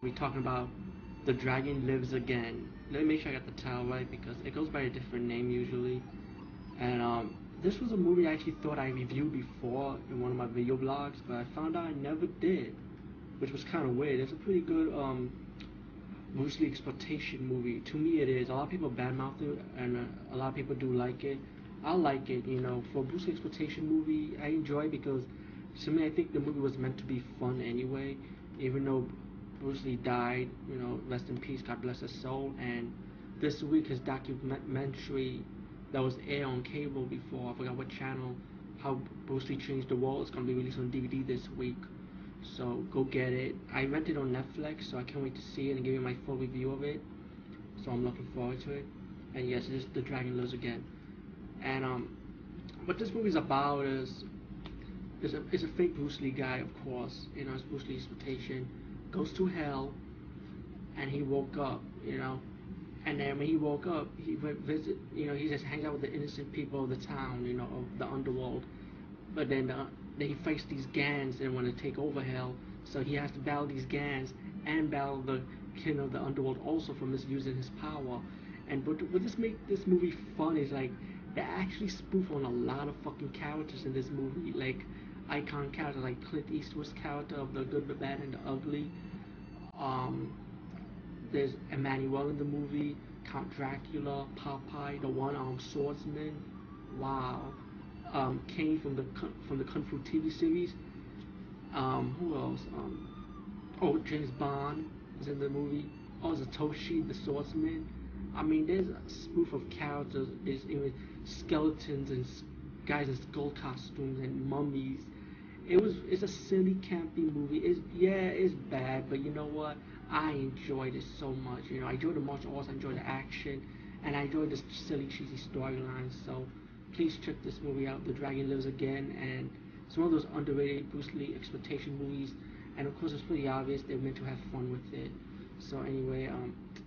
we talking about The Dragon Lives Again. Let me make sure I got the title right because it goes by a different name usually. And um, this was a movie I actually thought I reviewed before in one of my video blogs, but I found out I never did, which was kind of weird. It's a pretty good um, Bruce Lee exploitation movie. To me, it is. A lot of people badmouth it, and uh, a lot of people do like it. I like it, you know. For a Bruce Lee exploitation movie, I enjoy because to me, I think the movie was meant to be fun anyway, even though Bruce Lee died, you know, rest in peace, God bless his soul. And this week, his documentary that was aired on cable before, I forgot what channel, how Bruce Lee changed the world, is going to be released on DVD this week. So go get it. I rented on Netflix, so I can't wait to see it and give you my full review of it. So I'm looking forward to it. And yes, it is The Dragon Lives Again. And um, what this movie is about is is a is a fake Bruce Lee guy, of course. You know, it's Bruce Lee's expectation goes to hell, and he woke up, you know, and then when he woke up, he went visit, you know, he just hangs out with the innocent people of the town, you know, of the underworld. But then, then he fights these gangs and want to take over hell, so he has to battle these gangs and battle the king of the underworld also for misusing his power. And but what this make this movie fun is like they actually spoof on a lot of fucking characters in this movie, like icon characters like Clint Eastwood's character of the good, the bad, and the ugly. Um, there's Emmanuelle in the movie, Count Dracula, Popeye, the one-armed swordsman. Wow. Um, Kane from the from the Kung Fu TV series. Um, who else? Um, oh, James Bond is in the movie. Oh, Zatoichi, the swordsman. I mean, there's a spoof of characters. There's even skeletons and guys in skull costumes and mummies it was it's a silly campy movie. It's yeah, it's bad, but you know what? I enjoyed it so much. You know, I enjoyed the martial arts, I enjoyed the action, and I enjoyed the silly cheesy storyline. So please check this movie out. The Dragon Lives Again, and it's one of those underrated Bruce Lee exploitation movies. And of course, it's pretty obvious they're meant to have fun with it. So anyway, um,